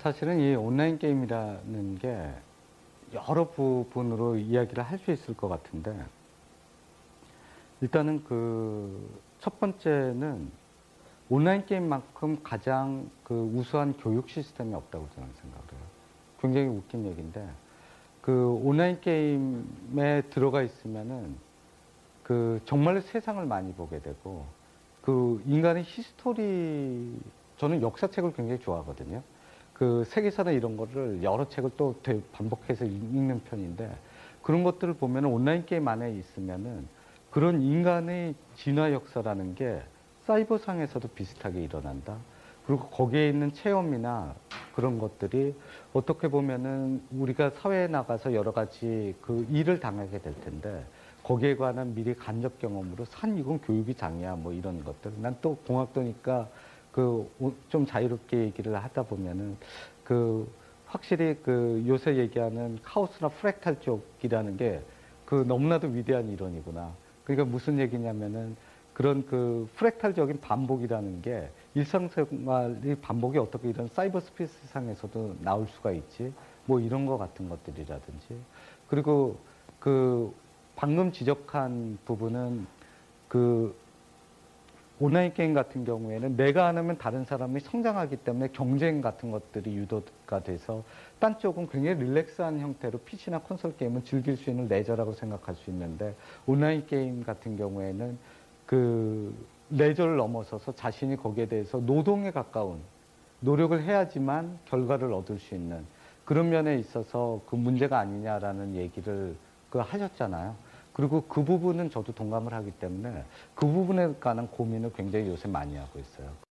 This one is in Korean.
사실은 이 온라인 게임이라는 게 여러 부분으로 이야기를 할 수 있을 것 같은데 일단은 그 첫 번째는 온라인 게임만큼 가장 그 우수한 교육 시스템이 없다고 저는 생각을 해요. 굉장히 웃긴 얘기인데 그 온라인 게임에 들어가 있으면은 그 정말로 세상을 많이 보게 되고 그 인간의 history 저는 역사책을 굉장히 좋아하거든요. 그 세계사나 이런 거를 여러 책을 또 되- 반복해서 읽는 편인데 그런 것들을 보면 온라인 게임 안에 있으면은 그런 인간의 진화 역사라는 게 사이버상에서도 비슷하게 일어난다. 그리고 거기에 있는 체험이나 그런 것들이 어떻게 보면은 우리가 사회에 나가서 여러 가지 그 일을 당하게 될 텐데 거기에 관한 미리 간접 경험으로 산 이건 교육의 장이야 뭐 이런 것들. 난 또 공학도니까 그 좀 자유롭게 얘기를 하다 보면은 그 확실히 그 요새 얘기하는 카오스나 프랙탈 쪽이라는 게 그 너무나도 위대한 이론이구나. 그러니까 무슨 얘기냐면은 그런 그 프랙탈적인 반복이라는 게 일상생활의 반복이 어떻게 이런 사이버 스페이스 상에서도 나올 수가 있지. 뭐 이런 거 같은 것들이라든지. 그리고 그 방금 지적한 부분은 그 온라인 게임 같은 경우에는 내가 안 하면 다른 사람이 성장하기 때문에 경쟁 같은 것들이 유도가 돼서 딴 쪽은 굉장히 relax한 형태로 PC나 콘솔 게임은 즐길 수 있는 레저라고 생각할 수 있는데 온라인 게임 같은 경우에는 그 레저를 넘어서서 자신이 거기에 대해서 노동에 가까운 노력을 해야지만 결과를 얻을 수 있는 그런 면에 있어서 그 문제가 아니냐라는 얘기를 그 하셨잖아요. 그리고 그 부분은 저도 동감을 하기 때문에 그 부분에 관한 고민을 굉장히 요새 많이 하고 있어요.